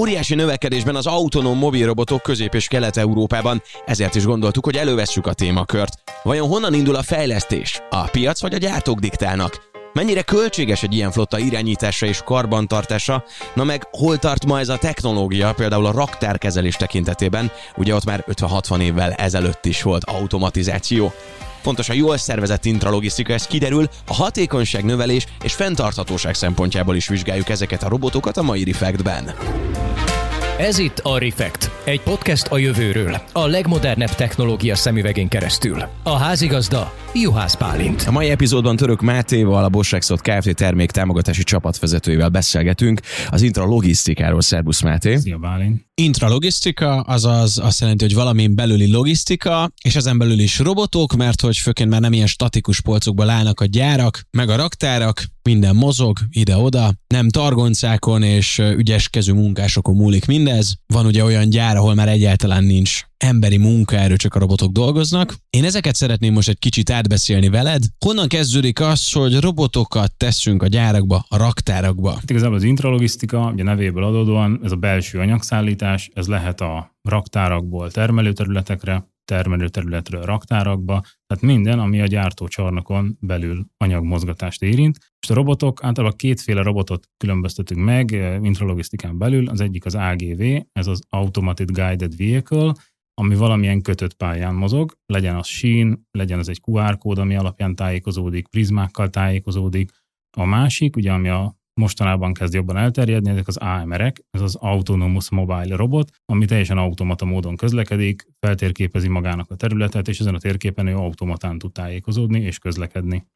Óriási növekedésben az autonóm mobilrobotok Közép- és Kelet-Európában, ezért is gondoltuk, hogy elővesszük a témakört. Vajon honnan indul a fejlesztés? A piac vagy a gyártók diktálnak? Mennyire költséges egy ilyen flotta irányítása és karbantartása? Na meg hol tart ma ez a technológia, például a raktárkezelés tekintetében? Ugye ott már 50-60 évvel ezelőtt is volt automatizáció. Fontos a jól szervezett intralogisztika, ez kiderül, a hatékonyság növelés és fenntarthatóság szempontjából is vizsgáljuk ezeket a robotokat a mai Refactben. Ez itt a Refekt, egy podcast a jövőről, a legmodernebb technológia szemüvegén keresztül. A házigazda Juhász Pálint. A mai epizódban Török Mátéval, a Bossexot Kft. termék támogatási csapatvezetőjével beszélgetünk az intralogisztikáról. Szerbusz Máté! Szia Bálint! Intralogisztika, azaz azt jelenti, hogy valamin belüli logisztika, és ezen belül is robotok, mert hogy főként már nem ilyen statikus polcokból állnak a gyárak, meg a raktárak, minden mozog ide-oda, nem targoncákon és ügyeskező munkásokon múlik mindez. Van ugye olyan gyár, ahol már egyáltalán nincs emberi munkaerő, csak a robotok dolgoznak. Én ezeket szeretném most egy kicsit átbeszélni veled. Honnan kezdődik az, hogy robotokat teszünk a gyárakba, a raktárakba? Hát igazából az intralogisztika, ugye nevéből adódóan, ez a belső anyagszállítás, ez lehet a raktárakból termelőterületekre, termelőterületről raktárakba, tehát minden, ami a gyártócsarnokon belül anyagmozgatást érint. És a robotok, általában kétféle robotot különböztetünk meg intralogisztikán belül, az egyik az AGV, ez az Automated Guided Vehicle, ami valamilyen kötött pályán mozog, legyen az sín, legyen az egy QR kód, ami alapján tájékozódik, prizmákkal tájékozódik. A másik, ugye ami a mostanában kezd jobban elterjedni, ezek az AMR-ek, ez az Autonomous Mobile Robot, ami teljesen automata módon közlekedik, feltérképezi magának a területet, és ezen a térképen ő automatán tud tájékozódni és közlekedni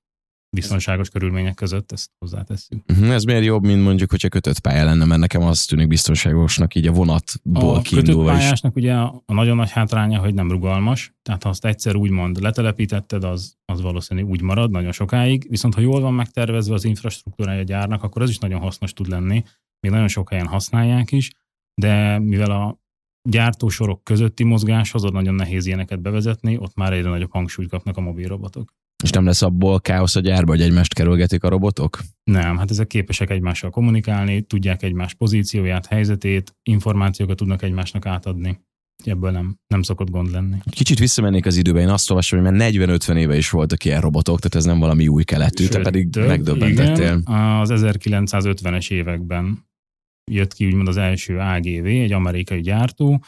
biztonságos körülmények között, ezt hozzátesszük. Uh-huh, ez miért jobb, mint mondjuk, hogyha kötött pálya lenne, mert nekem az tűnik biztonságosnak így a vonatból a kiindulva kötött pályásnak is. ugye a nagyon nagy hátránya, hogy nem rugalmas, tehát ha azt egyszer úgymond letelepítetted, az, az valószínűleg úgy marad nagyon sokáig, viszont ha jól van megtervezve az infrastruktúrája a gyárnak, akkor ez is nagyon hasznos tud lenni, még nagyon sok helyen használják is, de mivel a gyártósorok közötti mozgáshoz ott nagyon nehéz ilyeneket bevezetni, ott már egyre nagyobb hangsúlyt kapnak a mobil robotok. És nem lesz abból káosz a gyárba, hogy egymást kerülgetik a robotok? Nem, hát ezek képesek egymással kommunikálni, tudják egymás pozícióját, helyzetét, információkat tudnak egymásnak átadni. Ebből nem, nem szokott gond lenni. Kicsit visszamennék az időben, én azt olvasom, hogy már 40-50 éve is voltak ilyen robotok, tehát ez nem valami új keletű, te pedig több, megdöbbentettél. Igen, az 1950-es években jött ki úgymond az első AGV, egy amerikai gyártó,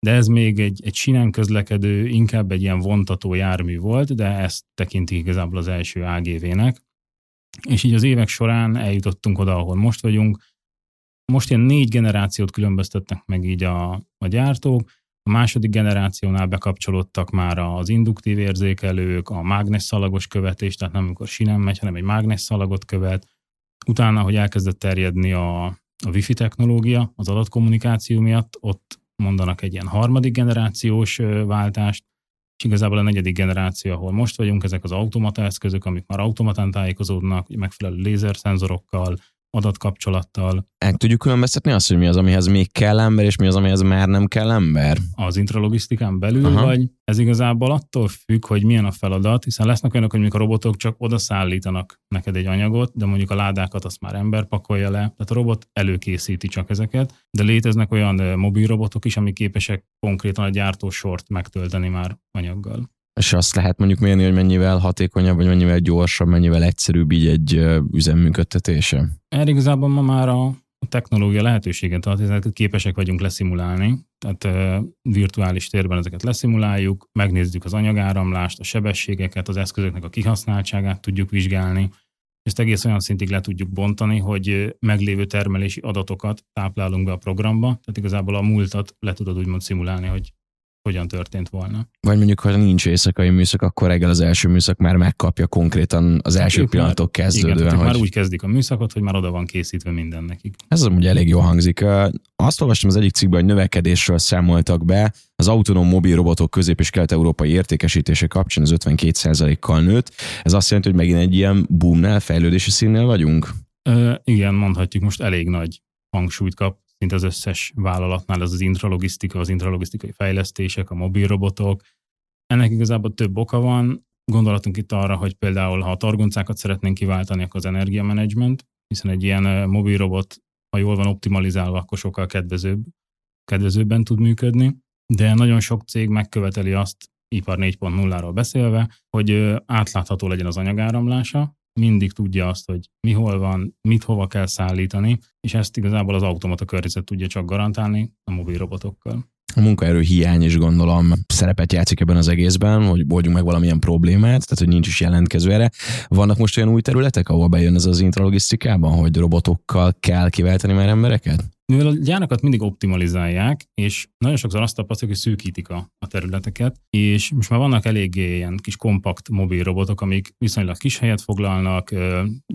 de ez még egy, egy sinen közlekedő, inkább egy ilyen vontató jármű volt, de ezt tekintik igazából az első AGV-nek. És így az évek során eljutottunk oda, ahol most vagyunk. Most ilyen négy generációt különböztetnek meg így a, a gyártók. A második generációnál bekapcsolódtak már az induktív érzékelők, a mágnesszalagos követés, tehát nem amikor sinem megy, hanem egy mágnesszalagot követ. Utána, hogy elkezdett terjedni a, a wifi technológia az adatkommunikáció miatt, ott mondanak egy ilyen harmadik generációs váltást, és igazából a negyedik generáció, ahol most vagyunk, ezek az automata eszközök, amik már automatán tájékozódnak, megfelelő lézerszenzorokkal, adatkapcsolattal. El tudjuk különböztetni azt, hogy mi az, amihez még kell ember, és mi az, amihez már nem kell ember? Az intralogisztikán belül, Aha. vagy ez igazából attól függ, hogy milyen a feladat, hiszen lesznek olyanok, hogy a robotok csak oda szállítanak neked egy anyagot, de mondjuk a ládákat azt már ember pakolja le, tehát a robot előkészíti csak ezeket, de léteznek olyan mobil robotok is, amik képesek konkrétan a gyártósort megtölteni már anyaggal. És azt lehet mondjuk mérni, hogy mennyivel hatékonyabb, vagy mennyivel gyorsabb, mennyivel egyszerűbb így egy üzemműködtetése? Erre igazából ma már a technológia lehetőséget ad, ezeket képesek vagyunk leszimulálni, tehát virtuális térben ezeket leszimuláljuk, megnézzük az anyagáramlást, a sebességeket, az eszközöknek a kihasználtságát tudjuk vizsgálni, ezt egész olyan szintig le tudjuk bontani, hogy meglévő termelési adatokat táplálunk be a programba, tehát igazából a múltat le tudod úgymond szimulálni, hogy hogyan történt volna. Vagy mondjuk, ha nincs éjszakai műszak, akkor reggel az első műszak már megkapja konkrétan az első ők pillanatok már, kezdődően. Igen, hogy... már úgy kezdik a műszakot, hogy már oda van készítve minden nekik. Ez az ugye elég jó hangzik. Azt olvastam az egyik cikkben, hogy növekedésről számoltak be, az autonóm mobil robotok közép- és kelet-európai értékesítése kapcsán az 52%-kal nőtt. Ez azt jelenti, hogy megint egy ilyen boomnál, fejlődési színnél vagyunk? Ö, igen, mondhatjuk most elég nagy hangsúlyt kap szinte az összes vállalatnál, ez az intralogisztika, az intralogisztikai fejlesztések, a mobil robotok. Ennek igazából több oka van. Gondolatunk itt arra, hogy például, ha a targoncákat szeretnénk kiváltani, akkor az energiamenedzsment, hiszen egy ilyen mobil robot ha jól van optimalizálva, akkor sokkal kedvezőbb, kedvezőbben tud működni. De nagyon sok cég megköveteli azt, ipar 4.0-ról beszélve, hogy átlátható legyen az anyagáramlása, mindig tudja azt, hogy mi hol van, mit hova kell szállítani, és ezt igazából az automata környezet tudja csak garantálni a mobil robotokkal. A munkaerő hiány is gondolom szerepet játszik ebben az egészben, hogy oldjunk meg valamilyen problémát, tehát hogy nincs is jelentkező erre. Vannak most olyan új területek, ahol bejön ez az intralogisztikában, hogy robotokkal kell kiváltani már embereket? Mivel a gyárakat mindig optimalizálják, és nagyon sokszor azt tapasztaljuk, hogy szűkítik a, a területeket, és most már vannak eléggé ilyen kis kompakt mobil robotok, amik viszonylag kis helyet foglalnak,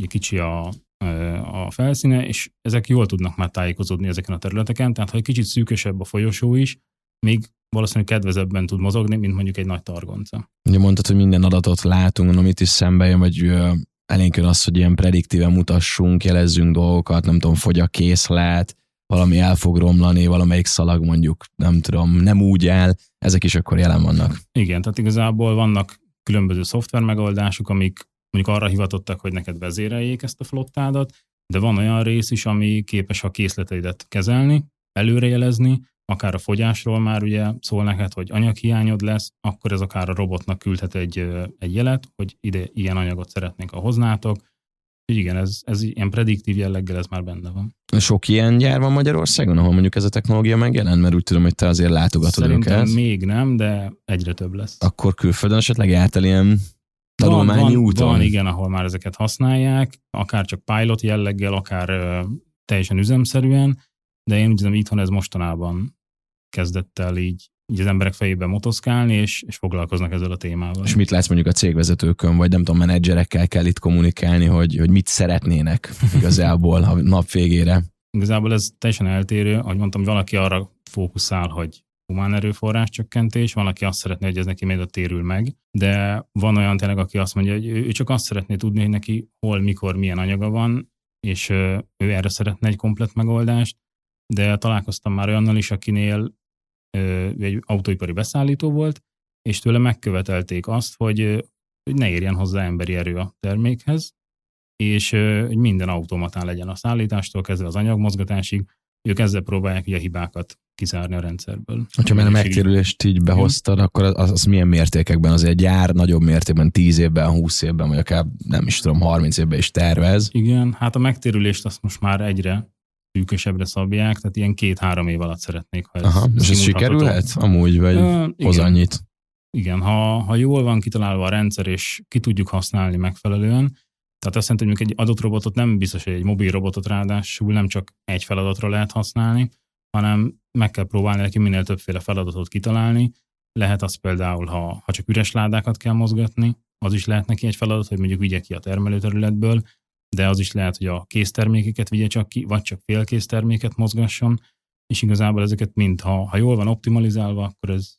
kicsi a, a felszíne, és ezek jól tudnak már tájékozódni ezeken a területeken, tehát ha egy kicsit szűkösebb a folyosó is, még valószínűleg kedvezebben tud mozogni, mint mondjuk egy nagy targonca. Ugye mondtad, hogy minden adatot látunk, amit is szembe jön, vagy elénk jön az, hogy ilyen prediktíven mutassunk, jelezzünk dolgokat, nem tudom, fogy a készlet, valami el fog romlani, valamelyik szalag mondjuk, nem tudom, nem úgy el, ezek is akkor jelen vannak. Igen, tehát igazából vannak különböző szoftver megoldások, amik mondjuk arra hivatottak, hogy neked vezéreljék ezt a flottádat, de van olyan rész is, ami képes a készleteidet kezelni, előrejelezni, akár a fogyásról már ugye szól neked, hogy anyaghiányod lesz, akkor ez akár a robotnak küldhet egy, egy jelet, hogy ide ilyen anyagot szeretnénk, ha hoznátok, igen, ez, ez ilyen prediktív jelleggel ez már benne van. Sok ilyen gyár van Magyarországon, ahol mondjuk ez a technológia megjelent? Mert úgy tudom, hogy te azért látogatod Szerintem őket. még nem, de egyre több lesz. Akkor külföldön esetleg járt el ilyen tanulmányi van, úton? Van, igen, ahol már ezeket használják, akár csak pilot jelleggel, akár ö, teljesen üzemszerűen, de én úgy tudom, itthon ez mostanában kezdett el így így az emberek fejében motoszkálni, és, és foglalkoznak ezzel a témával. És mit látsz mondjuk a cégvezetőkön, vagy nem tudom, menedzserekkel kell itt kommunikálni, hogy, hogy mit szeretnének igazából a nap végére? Igazából ez teljesen eltérő, ahogy mondtam, valaki arra fókuszál, hogy humán erőforrás csökkentés, van, aki azt szeretné, hogy ez neki még térül meg, de van olyan tényleg, aki azt mondja, hogy ő csak azt szeretné tudni, hogy neki hol, mikor, milyen anyaga van, és ő erre szeretne egy komplet megoldást, de találkoztam már olyannal is, akinél egy autóipari beszállító volt, és tőle megkövetelték azt, hogy, hogy ne érjen hozzá emberi erő a termékhez, és hogy minden automatán legyen a szállítástól kezdve az anyagmozgatásig, ők ezzel próbálják ugye a hibákat kizárni a rendszerből. Ha már a megtérülést így behoztad, akkor az, az milyen mértékekben? Az egy gyár nagyobb mértékben, 10 évben, 20 évben, vagy akár nem is tudom, 30 évben is tervez. Igen, hát a megtérülést azt most már egyre szűkösebbre szabják, tehát ilyen két-három év alatt szeretnék, ha ez Aha, és ez sikerülhet amúgy, vagy uh, hoz annyit? Igen, ha, ha jól van kitalálva a rendszer, és ki tudjuk használni megfelelően, tehát azt jelenti, hogy egy adott robotot nem biztos, hogy egy mobil robotot ráadásul nem csak egy feladatra lehet használni, hanem meg kell próbálni neki minél többféle feladatot kitalálni. Lehet az például, ha, ha csak üres ládákat kell mozgatni, az is lehet neki egy feladat, hogy mondjuk vigye ki a termelőterületből, de az is lehet, hogy a késztermékeket vigye csak ki, vagy csak félkészterméket mozgasson, és igazából ezeket mind, ha, ha jól van optimalizálva, akkor ez,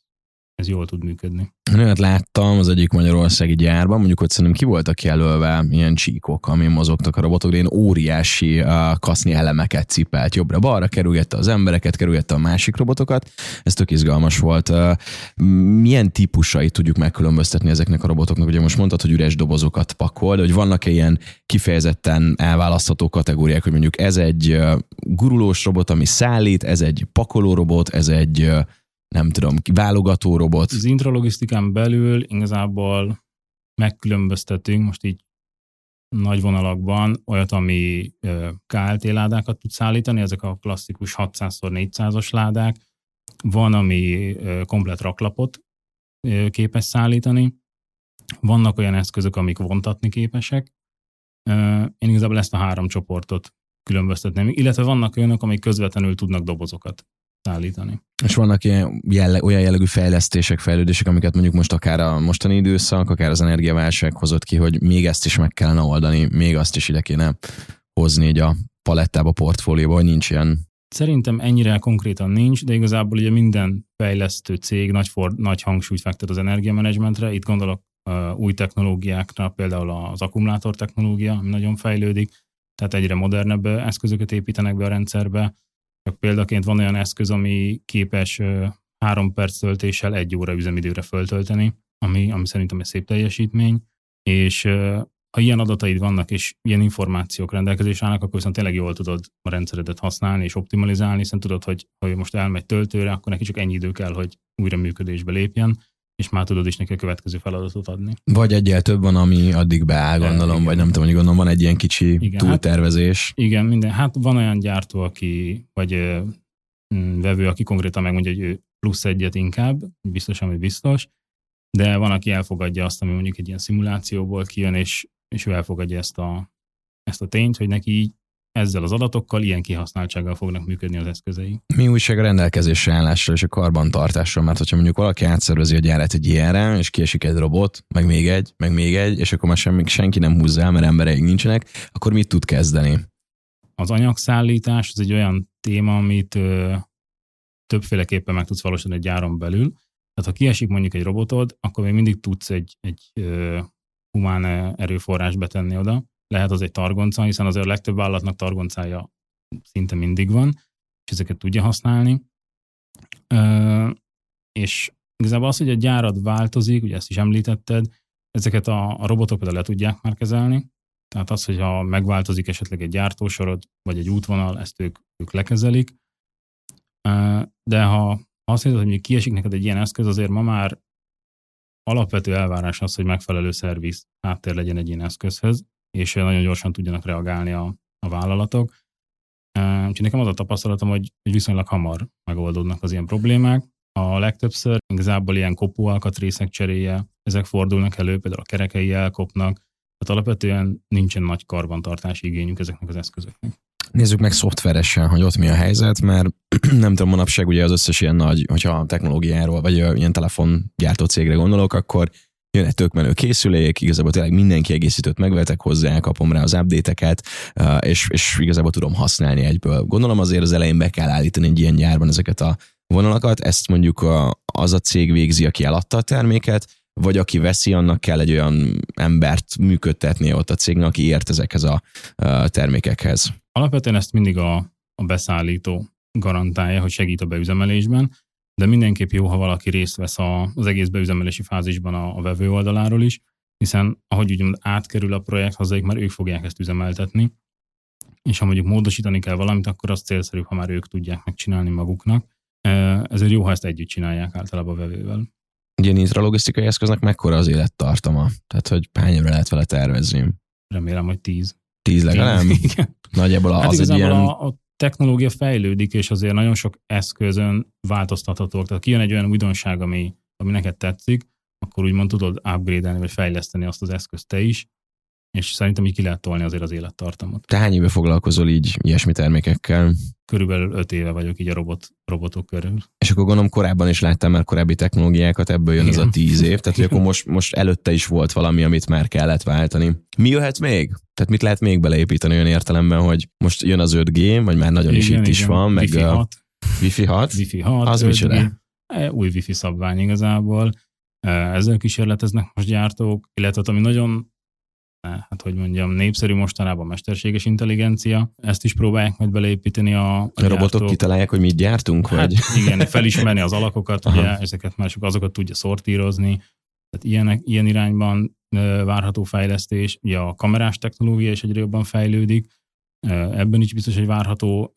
ez jól tud működni. Olyat láttam az egyik magyarországi gyárban, mondjuk hogy szerintem ki voltak jelölve ilyen csíkok, amin mozogtak a robotok, de én óriási uh, kaszni elemeket cipelt jobbra-balra, kerülgette az embereket, kerülgette a másik robotokat. Ez tök izgalmas volt. Uh, milyen típusait tudjuk megkülönböztetni ezeknek a robotoknak? Ugye most mondtad, hogy üres dobozokat pakol, de hogy vannak-e ilyen kifejezetten elválasztható kategóriák, hogy mondjuk ez egy uh, gurulós robot, ami szállít, ez egy pakoló robot, ez egy uh, nem tudom, válogató robot. Az intralogisztikán belül igazából megkülönböztetünk most így nagy vonalakban olyat, ami KLT ládákat tud szállítani, ezek a klasszikus 600x400-as ládák. Van, ami komplet raklapot képes szállítani. Vannak olyan eszközök, amik vontatni képesek. Én igazából ezt a három csoportot különböztetném, illetve vannak olyanok, amik közvetlenül tudnak dobozokat szállítani. És vannak ilyen jelle, olyan jellegű fejlesztések, fejlődések, amiket mondjuk most akár a mostani időszak, akár az energiaválság hozott ki, hogy még ezt is meg kellene oldani, még azt is ide kéne hozni így a palettába, portfólióba, hogy nincs ilyen Szerintem ennyire konkrétan nincs, de igazából ugye minden fejlesztő cég nagy, for, nagy hangsúlyt fektet az energiamenedzsmentre. Itt gondolok uh, új technológiákra, például az akkumulátor technológia, ami nagyon fejlődik, tehát egyre modernebb eszközöket építenek be a rendszerbe, példaként van olyan eszköz, ami képes három perc töltéssel egy óra üzemidőre föltölteni, ami, ami szerintem egy szép teljesítmény, és ha ilyen adataid vannak, és ilyen információk rendelkezésre állnak, akkor viszont tényleg jól tudod a rendszeredet használni és optimalizálni, hiszen tudod, hogy ha most elmegy töltőre, akkor neki csak ennyi idő kell, hogy újra működésbe lépjen, és már tudod is neki a következő feladatot adni. Vagy egyel több van, ami addig beáll, gondolom, vagy nem tudom, hogy gondolom, van egy ilyen kicsi igen, hát- túltervezés. Hát, igen, minden. Hát van olyan gyártó, aki, vagy ö, vevő, aki konkrétan megmondja, hogy ő plusz egyet inkább, biztos, ami biztos, de van, aki elfogadja azt, ami mondjuk egy ilyen szimulációból kijön, és, és ő elfogadja ezt a, ezt a tényt, hogy neki így ezzel az adatokkal ilyen kihasználtsággal fognak működni az eszközei. Mi újság a rendelkezésre állásra és a karbantartásra, mert hogyha mondjuk valaki átszervezi a gyárat egy ilyenre, és kiesik egy robot, meg még egy, meg még egy, és akkor már semmi, senki nem húzza el, mert embereik nincsenek, akkor mit tud kezdeni? Az anyagszállítás az egy olyan téma, amit ö, többféleképpen meg tudsz valósítani egy gyáron belül. Tehát ha kiesik mondjuk egy robotod, akkor még mindig tudsz egy, egy ö, humán erőforrás betenni oda, lehet az egy targonca, hiszen azért a legtöbb vállalatnak targoncája szinte mindig van, és ezeket tudja használni. Ö, és igazából az, hogy a gyárad változik, ugye ezt is említetted, ezeket a, a robotok például le tudják már kezelni, tehát az, hogyha megváltozik esetleg egy gyártósorod, vagy egy útvonal, ezt ők, ők lekezelik. De ha azt hiszed, hogy kiesik neked egy ilyen eszköz, azért ma már alapvető elvárás az, hogy megfelelő szerviz háttér legyen egy ilyen eszközhöz, és nagyon gyorsan tudjanak reagálni a, a vállalatok. Úgyhogy nekem az a tapasztalatom, hogy, viszonylag hamar megoldódnak az ilyen problémák. A legtöbbször igazából ilyen kopóalkatrészek cseréje, ezek fordulnak elő, például a kerekei elkopnak, tehát alapvetően nincsen nagy karbantartási igényük ezeknek az eszközöknek. Nézzük meg szoftveresen, hogy ott mi a helyzet, mert nem tudom, manapság ugye az összes ilyen nagy, hogyha technológiáról, vagy ilyen telefongyártó cégre gondolok, akkor jön egy tök menő készülék, igazából tényleg minden kiegészítőt megvetek hozzá, kapom rá az update-eket, és, és igazából tudom használni egyből. Gondolom azért az elején be kell állítani egy ilyen gyárban ezeket a vonalakat, ezt mondjuk az a cég végzi, aki eladta a terméket, vagy aki veszi, annak kell egy olyan embert működtetni ott a cégnek, aki ért ezekhez a, a termékekhez. Alapvetően ezt mindig a, a beszállító garantálja, hogy segít a beüzemelésben, de mindenképp jó, ha valaki részt vesz a, az egész beüzemelési fázisban a, a vevő oldaláról is, hiszen ahogy úgymond átkerül a projekt hozzájuk, már ők fogják ezt üzemeltetni, és ha mondjuk módosítani kell valamit, akkor az célszerűbb, ha már ők tudják megcsinálni maguknak. Ezért jó, ha ezt együtt csinálják általában a vevővel. Egy ilyen intralogisztikai eszköznek mekkora az élettartama? Tehát, hogy hány évre lehet vele tervezni? Remélem, hogy tíz. Tíz legalább? Nagyjából hát az egy ilyen... A, a technológia fejlődik, és azért nagyon sok eszközön változtathatók. Tehát kijön egy olyan újdonság, ami, ami neked tetszik, akkor úgymond tudod upgrade vagy fejleszteni azt az eszközt te is, és szerintem így ki lehet tolni azért az élettartamot. Te hány éve foglalkozol így ilyesmi termékekkel? Körülbelül öt éve vagyok így a robot, robotok körül. És akkor gondolom korábban is láttam már korábbi technológiákat, ebből jön Igen. az a tíz év, tehát hogy akkor most, most előtte is volt valami, amit már kellett váltani. Mi jöhet még? Tehát mit lehet még beleépíteni olyan értelemben, hogy most jön az 5G, vagy már nagyon Igen, is itt igen. is van, meg Wi-Fi 6. Wi-Fi 6? Wi-Fi 6, az micsoda? E, új Wi-Fi szabvány igazából. E, ezzel kísérleteznek most gyártók, illetve ami nagyon hát hogy mondjam, népszerű mostanában mesterséges intelligencia. Ezt is próbálják majd beleépíteni a, a, a robotok gyártók. kitalálják, hogy mit gyártunk? Hát, vagy? igen, felismerni az alakokat, ugye, ezeket mások azokat tudja szortírozni. Tehát ilyenek, ilyen irányban várható fejlesztés. Ugye a kamerás technológia is egyre jobban fejlődik, ebben is biztos, hogy várható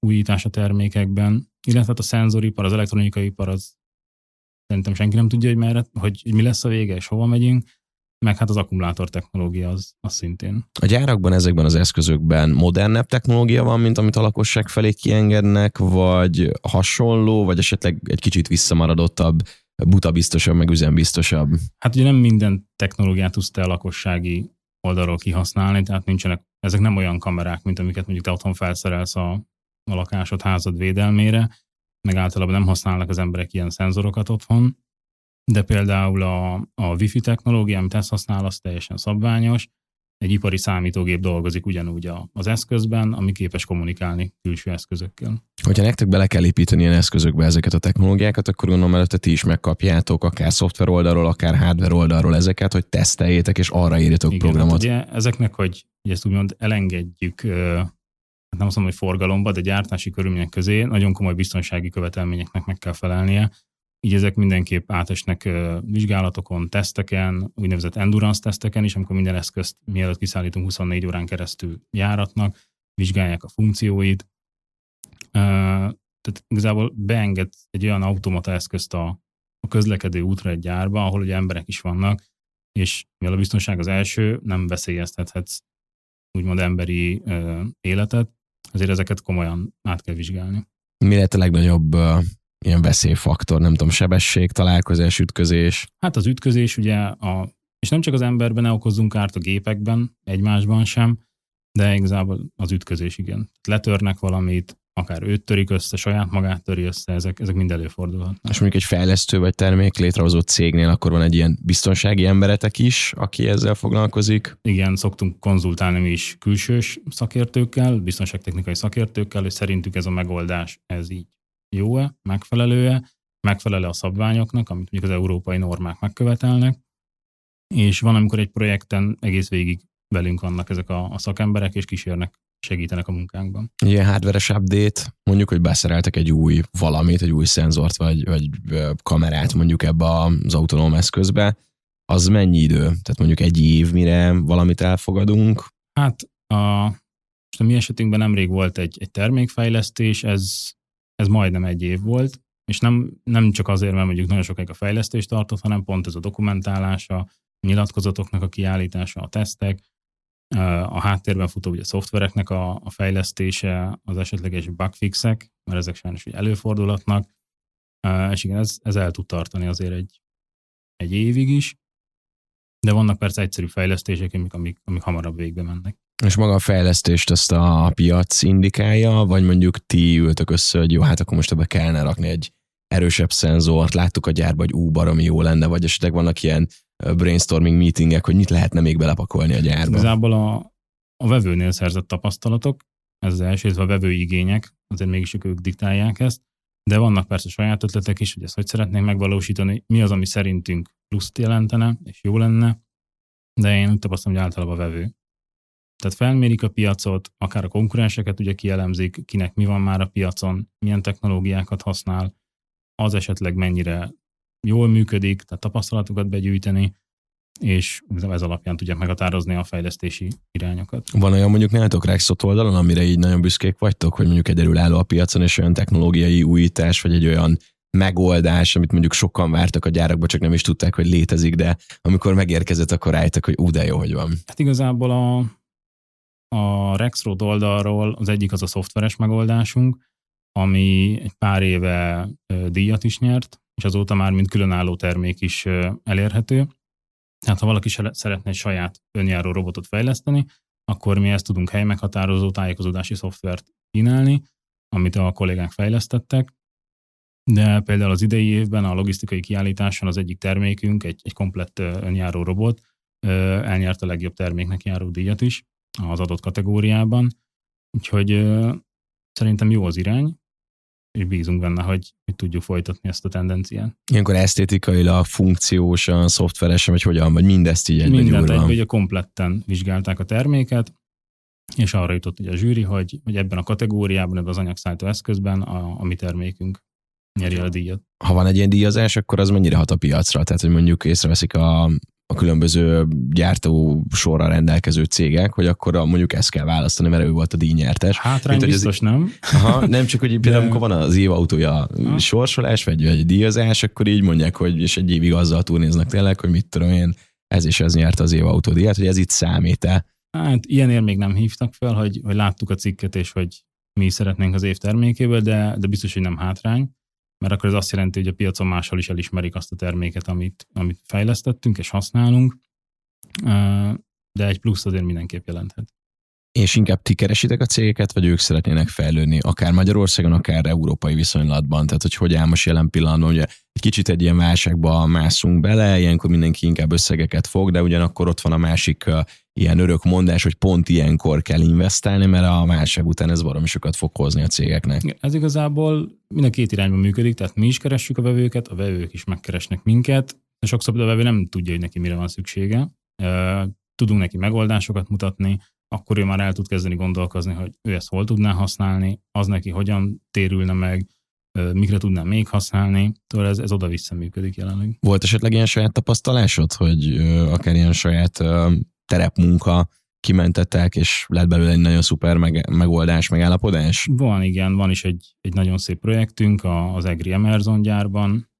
újítás a termékekben, illetve hát a szenzoripar, az elektronikai ipar, az szerintem senki nem tudja, hogy, merre, hogy mi lesz a vége, és hova megyünk meg hát az akkumulátor technológia az, az szintén. A gyárakban ezekben az eszközökben modernebb technológia van, mint amit a lakosság felé kiengednek, vagy hasonló, vagy esetleg egy kicsit visszamaradottabb, buta biztosabb, meg üzembiztosabb? Hát ugye nem minden technológiát tudsz te a lakossági oldalról kihasználni, tehát nincsenek, ezek nem olyan kamerák, mint amiket mondjuk te otthon felszerelsz a, a lakásod, házad védelmére, meg általában nem használnak az emberek ilyen szenzorokat otthon, de például a, a Wi-Fi technológia, amit ezt használ, az teljesen szabványos. Egy ipari számítógép dolgozik ugyanúgy az eszközben, ami képes kommunikálni külső eszközökkel. Hogyha nektek bele kell építeni ilyen eszközökbe ezeket a technológiákat, akkor gondolom előtte ti is megkapjátok akár szoftver oldalról, akár hardware oldalról ezeket, hogy teszteljétek, és arra írjatok Igen, programot. Hát ugye ezeknek, hogy, hogy ezt úgymond elengedjük hát nem azt mondom, hogy forgalomba, de gyártási körülmények közé nagyon komoly biztonsági követelményeknek meg kell felelnie, így ezek mindenképp átesnek vizsgálatokon, teszteken, úgynevezett endurance teszteken is, amikor minden eszközt mielőtt kiszállítunk 24 órán keresztül járatnak, vizsgálják a funkcióit. Tehát igazából beenged egy olyan automata eszközt a, a közlekedő útra egy gyárba, ahol ugye emberek is vannak, és mivel a biztonság az első, nem veszélyeztethetsz úgymond emberi életet, azért ezeket komolyan át kell vizsgálni. Mi lehet a legnagyobb ilyen veszélyfaktor? Nem tudom, sebesség, találkozás, ütközés? Hát az ütközés ugye, a, és nem csak az emberben ne okozzunk árt a gépekben, egymásban sem, de igazából az ütközés igen. Letörnek valamit, akár őt törik össze, saját magát töri össze, ezek, ezek mind előfordulhatnak. És mondjuk egy fejlesztő vagy termék létrehozó cégnél akkor van egy ilyen biztonsági emberetek is, aki ezzel foglalkozik? Igen, szoktunk konzultálni mi is külsős szakértőkkel, biztonságtechnikai szakértőkkel, hogy szerintük ez a megoldás, ez így jó-e, megfelelő-e, megfelel a szabványoknak, amit mondjuk az európai normák megkövetelnek, és van, amikor egy projekten egész végig velünk vannak ezek a, a szakemberek, és kísérnek segítenek a munkánkban. Ilyen hardveres update, mondjuk, hogy beszereltek egy új valamit, egy új szenzort, vagy, vagy kamerát mondjuk ebbe az autonóm eszközbe, az mennyi idő? Tehát mondjuk egy év, mire valamit elfogadunk? Hát a, most a mi esetünkben nemrég volt egy, egy termékfejlesztés, ez, ez majdnem egy év volt, és nem, nem csak azért, mert mondjuk nagyon sokáig a fejlesztést tartott, hanem pont ez a dokumentálása, a nyilatkozatoknak a kiállítása, a tesztek, a háttérben futó ugye, szoftvereknek a, a fejlesztése, az esetleges bugfixek, mert ezek sajnos ugye előfordulhatnak, és igen, ez, ez el tud tartani azért egy, egy évig is, de vannak persze egyszerű fejlesztések, amik, amik, amik hamarabb végbe mennek. És maga a fejlesztést azt a piac indikálja, vagy mondjuk ti ültök össze, hogy jó, hát akkor most ebbe kellene rakni egy erősebb szenzort, láttuk a gyárba, hogy ú, baromi jó lenne, vagy esetleg vannak ilyen brainstorming meetingek, hogy mit lehetne még belepakolni a gyárba? Igazából a, a vevőnél szerzett tapasztalatok, ez az első, a vevői igények, azért mégis ők diktálják ezt, de vannak persze saját ötletek is, hogy ezt hogy szeretnénk megvalósítani, mi az, ami szerintünk pluszt jelentene, és jó lenne, de én úgy tapasztalom, hogy általában a vevő. Tehát felmérik a piacot, akár a konkurenseket ugye kielemzik, kinek mi van már a piacon, milyen technológiákat használ, az esetleg mennyire jól működik, tehát tapasztalatokat begyűjteni, és ez alapján tudják meghatározni a fejlesztési irányokat. Van olyan mondjuk nálatok Rexot oldalon, amire így nagyon büszkék vagytok, hogy mondjuk egy álló a piacon, és olyan technológiai újítás, vagy egy olyan megoldás, amit mondjuk sokan vártak a gyárakba, csak nem is tudták, hogy létezik, de amikor megérkezett, akkor rájöttek, hogy ú, de jó, hogy van. Hát igazából a, a Rexroad oldalról az egyik az a szoftveres megoldásunk, ami egy pár éve díjat is nyert, és azóta már mint különálló termék is elérhető. Tehát ha valaki szeretne egy saját önjáró robotot fejleszteni, akkor mi ezt tudunk helymeghatározó tájékozódási szoftvert kínálni, amit a kollégák fejlesztettek, de például az idei évben a logisztikai kiállításon az egyik termékünk, egy, egy komplett önjáró robot, elnyert a legjobb terméknek járó díjat is az adott kategóriában. Úgyhogy szerintem jó az irány, és bízunk benne, hogy, hogy tudjuk folytatni ezt a tendenciát. Ilyenkor esztétikailag, funkciósan, szoftveresen, vagy hogyan, vagy mindezt így egybe Mindent egybe, ugye kompletten vizsgálták a terméket, és arra jutott ugye a zsűri, hogy, hogy ebben a kategóriában, ebben az anyagszállító eszközben a, a mi termékünk nyeri el a díjat. Ha van egy ilyen díjazás, akkor az mennyire hat a piacra? Tehát, hogy mondjuk észreveszik a, a különböző gyártó sorra rendelkező cégek, hogy akkor a, mondjuk ezt kell választani, mert ő volt a díjnyertes. Hátra biztos az, nem. Aha, nem csak, hogy például amikor van az évautója ha. sorsolás, vagy egy díjazás, akkor így mondják, hogy és egy évig azzal túlnéznek tényleg, hogy mit tudom én, ez és ez nyerte az évautódíjat, hogy ez itt számít-e. Hát ilyenért még nem hívtak fel, hogy, hogy láttuk a cikket, és hogy mi szeretnénk az év termékéből, de, de biztos, hogy nem hátrány mert akkor ez azt jelenti, hogy a piacon máshol is elismerik azt a terméket, amit, amit fejlesztettünk és használunk, de egy plusz azért mindenképp jelenthet. És inkább ti keresitek a cégeket, vagy ők szeretnének fejlődni, akár Magyarországon, akár európai viszonylatban? Tehát, hogy hogy áll most jelen pillanatban, ugye egy kicsit egy ilyen válságba mászunk bele, ilyenkor mindenki inkább összegeket fog, de ugyanakkor ott van a másik ilyen örök mondás, hogy pont ilyenkor kell investálni, mert a válság után ez valami sokat fog hozni a cégeknek. Ez igazából mind a két irányban működik, tehát mi is keressük a vevőket, a vevők is megkeresnek minket, de sokszor a vevő nem tudja, hogy neki mire van szüksége. Tudunk neki megoldásokat mutatni, akkor ő már el tud kezdeni gondolkozni, hogy ő ezt hol tudná használni, az neki hogyan térülne meg, mikre tudnám még használni, szóval ez, ez oda-vissza működik jelenleg. Volt esetleg ilyen saját tapasztalásod, hogy akár ilyen saját terepmunka kimentettek, és lett belőle egy nagyon szuper meg, megoldás, megállapodás? Van, igen, van is egy, egy nagyon szép projektünk az Egri Emerson gyárban,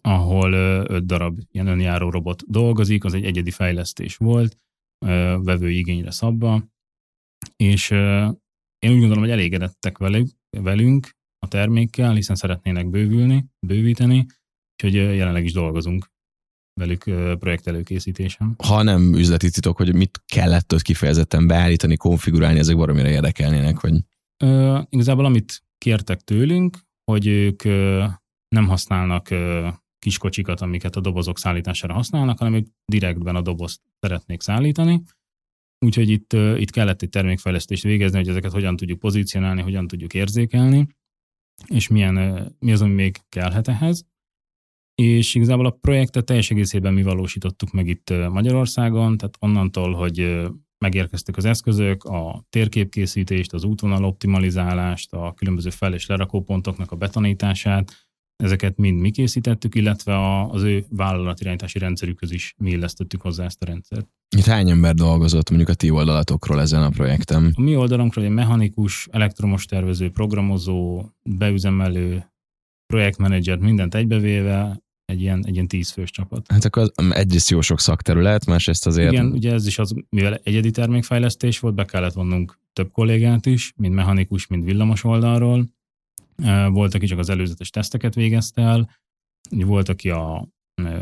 ahol öt darab ilyen önjáró robot dolgozik, az egy egyedi fejlesztés volt, vevő igényre szabva, és én úgy gondolom, hogy elégedettek velük, velünk a termékkel, hiszen szeretnének bővülni, bővíteni, úgyhogy jelenleg is dolgozunk velük projekt előkészítésen. Ha nem üzleti titok, hogy mit kellett ott kifejezetten beállítani, konfigurálni, ezek baromira érdekelnének, vagy? Ö, igazából amit kértek tőlünk, hogy ők ö, nem használnak ö, kiskocsikat, amiket a dobozok szállítására használnak, hanem ők direktben a dobozt szeretnék szállítani. Úgyhogy itt, itt kellett egy termékfejlesztést végezni, hogy ezeket hogyan tudjuk pozícionálni, hogyan tudjuk érzékelni, és milyen, mi az, ami még kellhet ehhez és igazából a projektet teljes egészében mi valósítottuk meg itt Magyarországon, tehát onnantól, hogy megérkeztek az eszközök, a térképkészítést, az útvonal optimalizálást, a különböző fel- és lerakópontoknak a betanítását, ezeket mind mi készítettük, illetve az ő vállalatirányítási rendszerükhöz is mi illesztettük hozzá ezt a rendszert. Itt hány ember dolgozott mondjuk a ti oldalatokról ezen a projekten? A mi oldalunkról egy mechanikus, elektromos tervező, programozó, beüzemelő, projektmenedzsert, mindent egybevéve, egy ilyen, egy ilyen tízfős csapat. Hát akkor egyrészt jó sok szakterület, másrészt azért... Igen, ugye ez is az, mivel egyedi termékfejlesztés volt, be kellett vonnunk több kollégát is, mind mechanikus, mind villamos oldalról. Volt, aki csak az előzetes teszteket végezte el, volt, aki a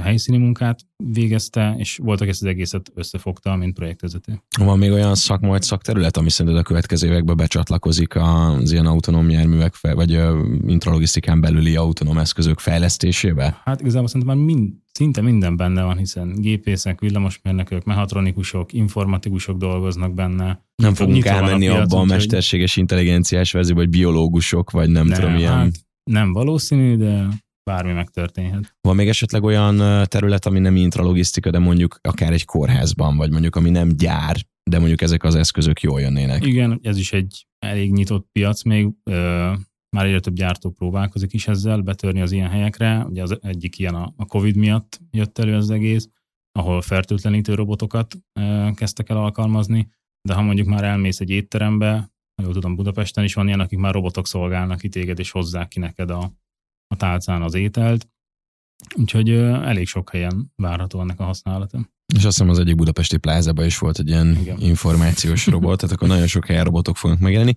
helyszíni munkát végezte, és volt, aki ezt az egészet összefogta, mint projektvezető. Van még olyan szakma vagy szakterület, ami szerinted a következő években becsatlakozik az ilyen autonóm járművek, vagy intralogisztikán belüli autonóm eszközök fejlesztésébe? Hát igazából szerintem már mind, szinte minden benne van, hiszen gépészek, villamosmérnökök, mehatronikusok, informatikusok dolgoznak benne. Nem fogunk elmenni a abba a mesterséges intelligenciás verzióba, vagy biológusok, vagy nem, nem tudom, ilyen... Hát nem valószínű, de bármi megtörténhet. Van még esetleg olyan terület, ami nem intralogisztika, de mondjuk akár egy kórházban, vagy mondjuk ami nem gyár, de mondjuk ezek az eszközök jól jönnének? Igen, ez is egy elég nyitott piac még. Már egyre több gyártó próbálkozik is ezzel, betörni az ilyen helyekre. Ugye az egyik ilyen a, a Covid miatt jött elő az egész, ahol fertőtlenítő robotokat kezdtek el alkalmazni, de ha mondjuk már elmész egy étterembe, jól tudom, Budapesten is van ilyen, akik már robotok szolgálnak ki téged, és hozzák ki neked a, a tálcán az ételt, úgyhogy elég sok helyen várható ennek a használata. És azt hiszem az egyik budapesti plázában is volt egy ilyen Igen. információs robot, tehát akkor nagyon sok helyen robotok fognak megjelenni.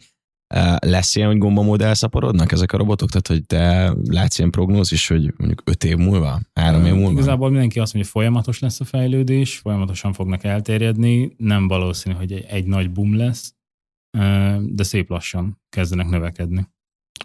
Lesz ilyen, hogy gombamód elszaporodnak ezek a robotok? Tehát, hogy te látsz ilyen prognózis, hogy mondjuk öt év múlva, három év múlva? Igazából mindenki azt mondja, hogy folyamatos lesz a fejlődés, folyamatosan fognak elterjedni, nem valószínű, hogy egy, egy nagy boom lesz, de szép lassan kezdenek növekedni.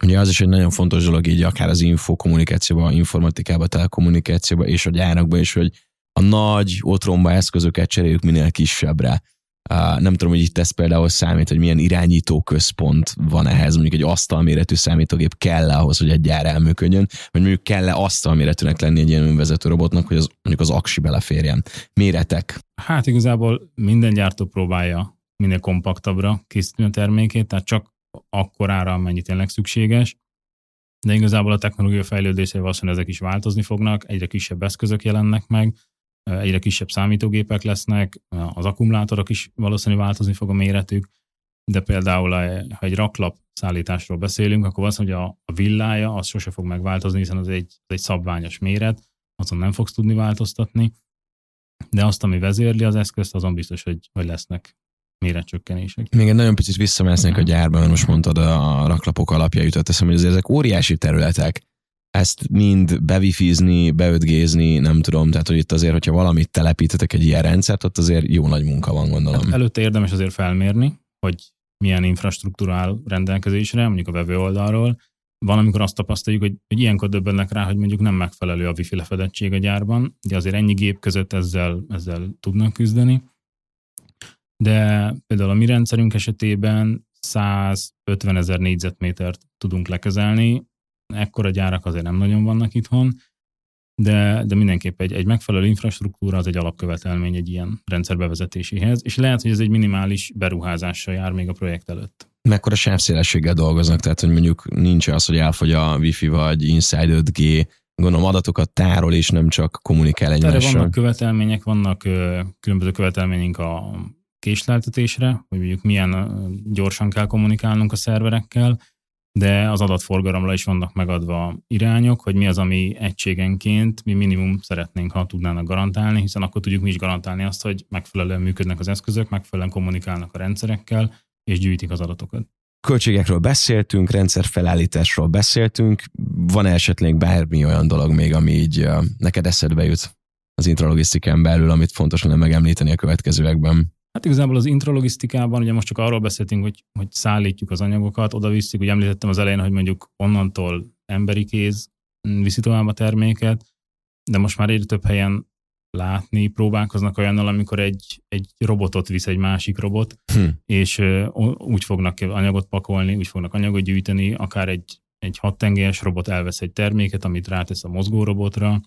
Ugye az is egy nagyon fontos dolog így akár az info kommunikációban, informatikában, telekommunikációban és a gyárakban is, hogy a nagy otromba eszközöket cseréljük minél kisebbre. Uh, nem tudom, hogy itt ez például számít, hogy milyen irányító központ van ehhez, mondjuk egy asztalméretű számítógép kell ahhoz, hogy egy gyár elműködjön, vagy mondjuk kell-e asztalméretűnek lenni egy ilyen önvezető robotnak, hogy az mondjuk az aksi beleférjen. Méretek. Hát igazából minden gyártó próbálja minél kompaktabbra készíteni a termékét, tehát csak akkorára, amennyi tényleg szükséges. De igazából a technológia fejlődésével valószínűleg ezek is változni fognak, egyre kisebb eszközök jelennek meg, egyre kisebb számítógépek lesznek, az akkumulátorok is valószínűleg változni fog a méretük, de például ha egy raklap szállításról beszélünk, akkor azt hogy a villája az sose fog megváltozni, hiszen az egy, az egy szabványos méret, azon nem fogsz tudni változtatni, de azt, ami vezérli az eszközt, azon biztos, hogy, hogy lesznek méretcsökkenések. Még egy nagyon picit visszamásznék a gyárba, mert most mondtad a raklapok alapja jutott eszem, hogy azért ezek óriási területek. Ezt mind bewifizni, beötgézni, nem tudom, tehát hogy itt azért, hogyha valamit telepítetek egy ilyen rendszert, ott azért jó nagy munka van, gondolom. Hát előtte érdemes azért felmérni, hogy milyen infrastruktúra áll rendelkezésre, mondjuk a vevő oldalról. Van, amikor azt tapasztaljuk, hogy, hogy ilyenkor döbbennek rá, hogy mondjuk nem megfelelő a wifi lefedettség a gyárban, de azért ennyi gép között ezzel, ezzel tudnak küzdeni de például a mi rendszerünk esetében 150 ezer négyzetmétert tudunk lekezelni, ekkora gyárak azért nem nagyon vannak itthon, de, de mindenképp egy, egy megfelelő infrastruktúra az egy alapkövetelmény egy ilyen rendszer bevezetéséhez, és lehet, hogy ez egy minimális beruházással jár még a projekt előtt. Mekkora sávszélességgel dolgoznak, tehát hogy mondjuk nincs az, hogy elfogy a Wi-Fi vagy Inside 5G, gondolom adatokat tárol, és nem csak kommunikál Erre egymással. vannak követelmények, vannak ö, különböző követelményünk a késleltetésre, hogy mondjuk milyen gyorsan kell kommunikálnunk a szerverekkel, de az adatforgalomra is vannak megadva irányok, hogy mi az, ami egységenként mi minimum szeretnénk, ha tudnának garantálni, hiszen akkor tudjuk mi is garantálni azt, hogy megfelelően működnek az eszközök, megfelelően kommunikálnak a rendszerekkel, és gyűjtik az adatokat. Költségekről beszéltünk, rendszerfelállításról beszéltünk, van esetleg bármi olyan dolog még, ami így neked eszedbe jut az intralogisztikán belül, amit fontos lenne megemlíteni a következőekben? Hát igazából az intralogisztikában ugye most csak arról beszéltünk, hogy, hogy szállítjuk az anyagokat, oda visszük, ugye említettem az elején, hogy mondjuk onnantól emberi kéz viszi tovább a terméket, de most már egyre több helyen látni, próbálkoznak olyannal, amikor egy, egy robotot visz egy másik robot, Hm. és ö, úgy fognak anyagot pakolni, úgy fognak anyagot gyűjteni, akár egy, egy hattengelyes robot elvesz egy terméket, amit rátesz a mozgó robotra,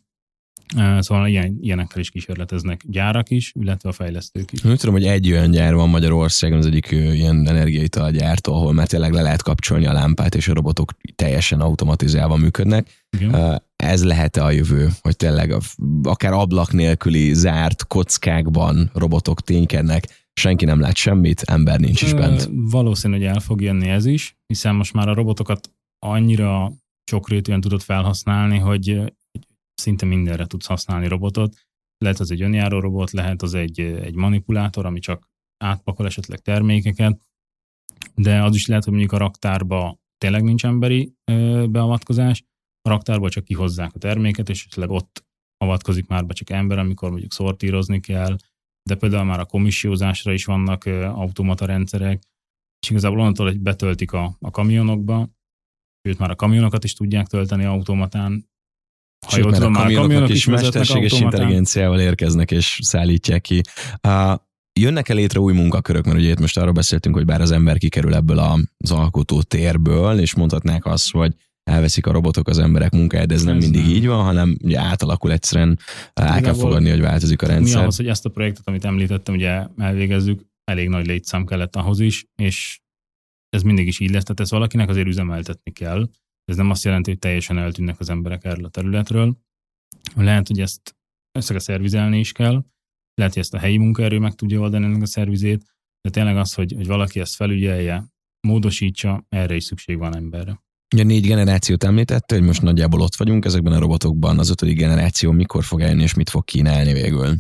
Szóval ilyen, ilyenekkel is kísérleteznek gyárak is, illetve a fejlesztők is. Úgy tudom, hogy egy olyan gyár van Magyarországon, az egyik ilyen energiaital gyártó, ahol már tényleg le lehet kapcsolni a lámpát, és a robotok teljesen automatizálva működnek. Igen. Ez lehet-e a jövő, hogy tényleg akár ablak nélküli zárt kockákban robotok ténykednek, senki nem lát semmit, ember nincs is bent. Valószínű, hogy el fog jönni ez is, hiszen most már a robotokat annyira sokrétűen tudod felhasználni, hogy szinte mindenre tudsz használni robotot. Lehet az egy önjáró robot, lehet az egy, egy manipulátor, ami csak átpakol esetleg termékeket, de az is lehet, hogy mondjuk a raktárba tényleg nincs emberi ö, beavatkozás, a raktárba csak kihozzák a terméket, és esetleg ott avatkozik már be csak ember, amikor mondjuk szortírozni kell, de például már a komissiózásra is vannak ö, automata rendszerek, és igazából onnantól, hogy betöltik a, a kamionokba, sőt már a kamionokat is tudják tölteni automatán. Ha Sőt, jól tudom, már a kamionok kamionok is is mesterséges intelligenciával érkeznek és szállítják ki. Uh, jönnek-e létre új munkakörök, mert ugye itt most arról beszéltünk, hogy bár az ember kikerül ebből az alkotó térből, és mondhatnák azt, hogy elveszik a robotok az emberek munkáját, de ez nem Ez mindig nem. így van, hanem ugye átalakul egyszerűen, el kell fogadni, hogy változik a Mi rendszer. ahhoz, hogy ezt a projektet, amit említettem, ugye elvégezzük, elég nagy létszám kellett ahhoz is, és ez mindig is így lesz, tehát ezt valakinek azért üzemeltetni kell. Ez nem azt jelenti, hogy teljesen eltűnnek az emberek erről a területről. Lehet, hogy ezt össze kell szervizelni is kell, lehet, hogy ezt a helyi munkaerő meg tudja oldani ennek a szervizét, de tényleg az, hogy, hogy valaki ezt felügyelje, módosítsa, erre is szükség van emberre. Ugye négy generációt említette, hogy most nagyjából ott vagyunk ezekben a robotokban. Az ötödik generáció mikor fog eljönni, és mit fog kínálni végül?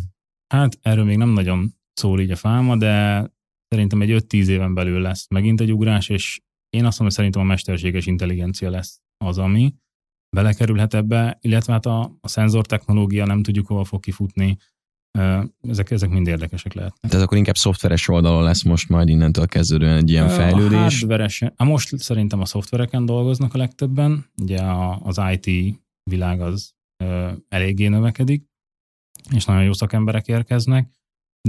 Hát erről még nem nagyon szól így a fáma, de szerintem egy 5-10 éven belül lesz megint egy ugrás, és én azt mondom, hogy szerintem a mesterséges intelligencia lesz az, ami belekerülhet ebbe, illetve hát a, a szenzor technológia nem tudjuk hova fog kifutni, ezek, ezek mind érdekesek lehetnek. Tehát akkor inkább szoftveres oldalon lesz most majd innentől kezdődően egy ilyen fejlődés. A hát most szerintem a szoftvereken dolgoznak a legtöbben, ugye a, az IT világ az eléggé növekedik, és nagyon jó szakemberek érkeznek,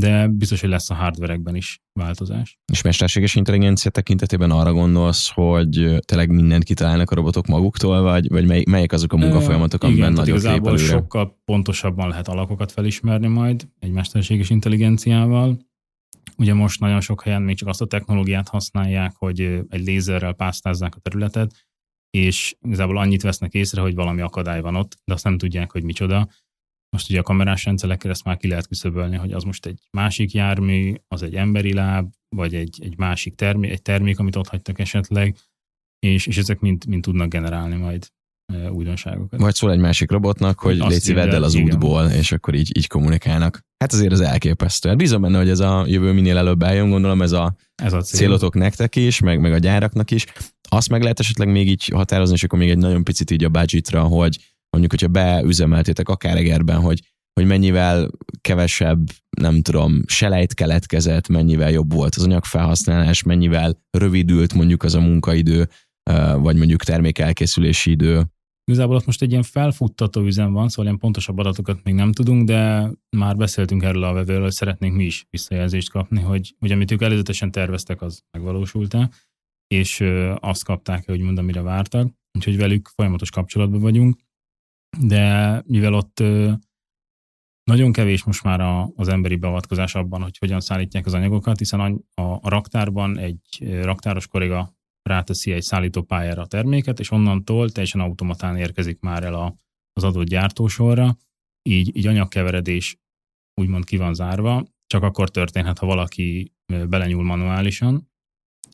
de biztos, hogy lesz a hardverekben is változás. És mesterséges intelligencia tekintetében arra gondolsz, hogy tényleg mindent kitalálnak a robotok maguktól, vagy, vagy mely, melyek azok a munkafolyamatok, amiben igen, tehát nagyot lép igazából előre? sokkal pontosabban lehet alakokat felismerni majd egy mesterséges intelligenciával. Ugye most nagyon sok helyen még csak azt a technológiát használják, hogy egy lézerrel pásztázzák a területet, és igazából annyit vesznek észre, hogy valami akadály van ott, de azt nem tudják, hogy micsoda. Most ugye a kamerás rendszerekkel ezt már ki lehet küszöbölni, hogy az most egy másik jármű, az egy emberi láb, vagy egy, egy másik termék, egy termék, amit ott hagytak esetleg, és, és ezek mind, mind tudnak generálni majd újdonságokat. Vagy szól egy másik robotnak, hogy Azt légy vedd el az igen. útból, és akkor így, így kommunikálnak. Hát azért ez elképesztő. Hát bízom benne, hogy ez a jövő minél előbb eljön, gondolom ez a Ez a cél. célotok nektek is, meg, meg a gyáraknak is. Azt meg lehet esetleg még így határozni, és akkor még egy nagyon picit így a budgetra, hogy mondjuk, hogyha beüzemeltétek akár egerben, hogy, hogy mennyivel kevesebb, nem tudom, selejt keletkezett, mennyivel jobb volt az anyagfelhasználás, mennyivel rövidült mondjuk az a munkaidő, vagy mondjuk termékelkészülési idő. Igazából ott most egy ilyen felfuttató üzem van, szóval ilyen pontosabb adatokat még nem tudunk, de már beszéltünk erről a vevőről, hogy szeretnénk mi is visszajelzést kapni, hogy, hogy amit ők előzetesen terveztek, az megvalósult-e, és azt kapták, hogy mondom, mire vártak, úgyhogy velük folyamatos kapcsolatban vagyunk, de mivel ott Nagyon kevés most már a, az emberi beavatkozás abban, hogy hogyan szállítják az anyagokat, hiszen a raktárban egy raktáros kolléga ráteszi egy szállítópályára a terméket, és onnantól teljesen automatán érkezik már el a, az adott gyártósorra, így, így anyagkeveredés úgymond ki van zárva, csak akkor történhet, ha valaki belenyúl manuálisan.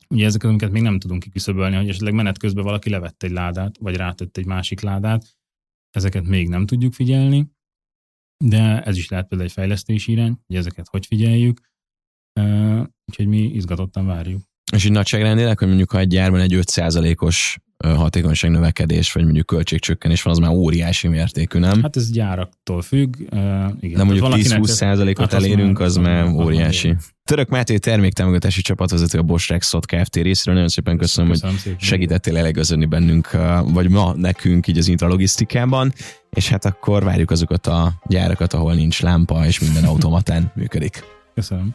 Ugye ezeket, amiket még nem tudunk kiküszöbölni, hogy esetleg menet közben valaki levett egy ládát, vagy rátett egy másik ládát, ezeket még nem tudjuk figyelni, de ez is lehet például egy fejlesztési irány, hogy ezeket hogy figyeljük, úgyhogy mi izgatottan várjuk. És így nagyságrendileg, hogy mondjuk ha egy gyárban egy 5%-os hatékonyság növekedés, vagy mondjuk költségcsökkenés van, az már óriási mértékű, nem? Hát ez gyáraktól függ. Uh, igen. De mondjuk 10-20 százalékot hát elérünk, az, az már óriási. Török Máté terméktámogatási csapatvezető a Bosch Rexot Kft. részéről. Nagyon szépen köszönöm, köszönöm hogy szépen. segítettél elegazodni bennünk, vagy ma nekünk így az intralogisztikában, és hát akkor várjuk azokat a gyárakat, ahol nincs lámpa, és minden automatán működik. Köszönöm.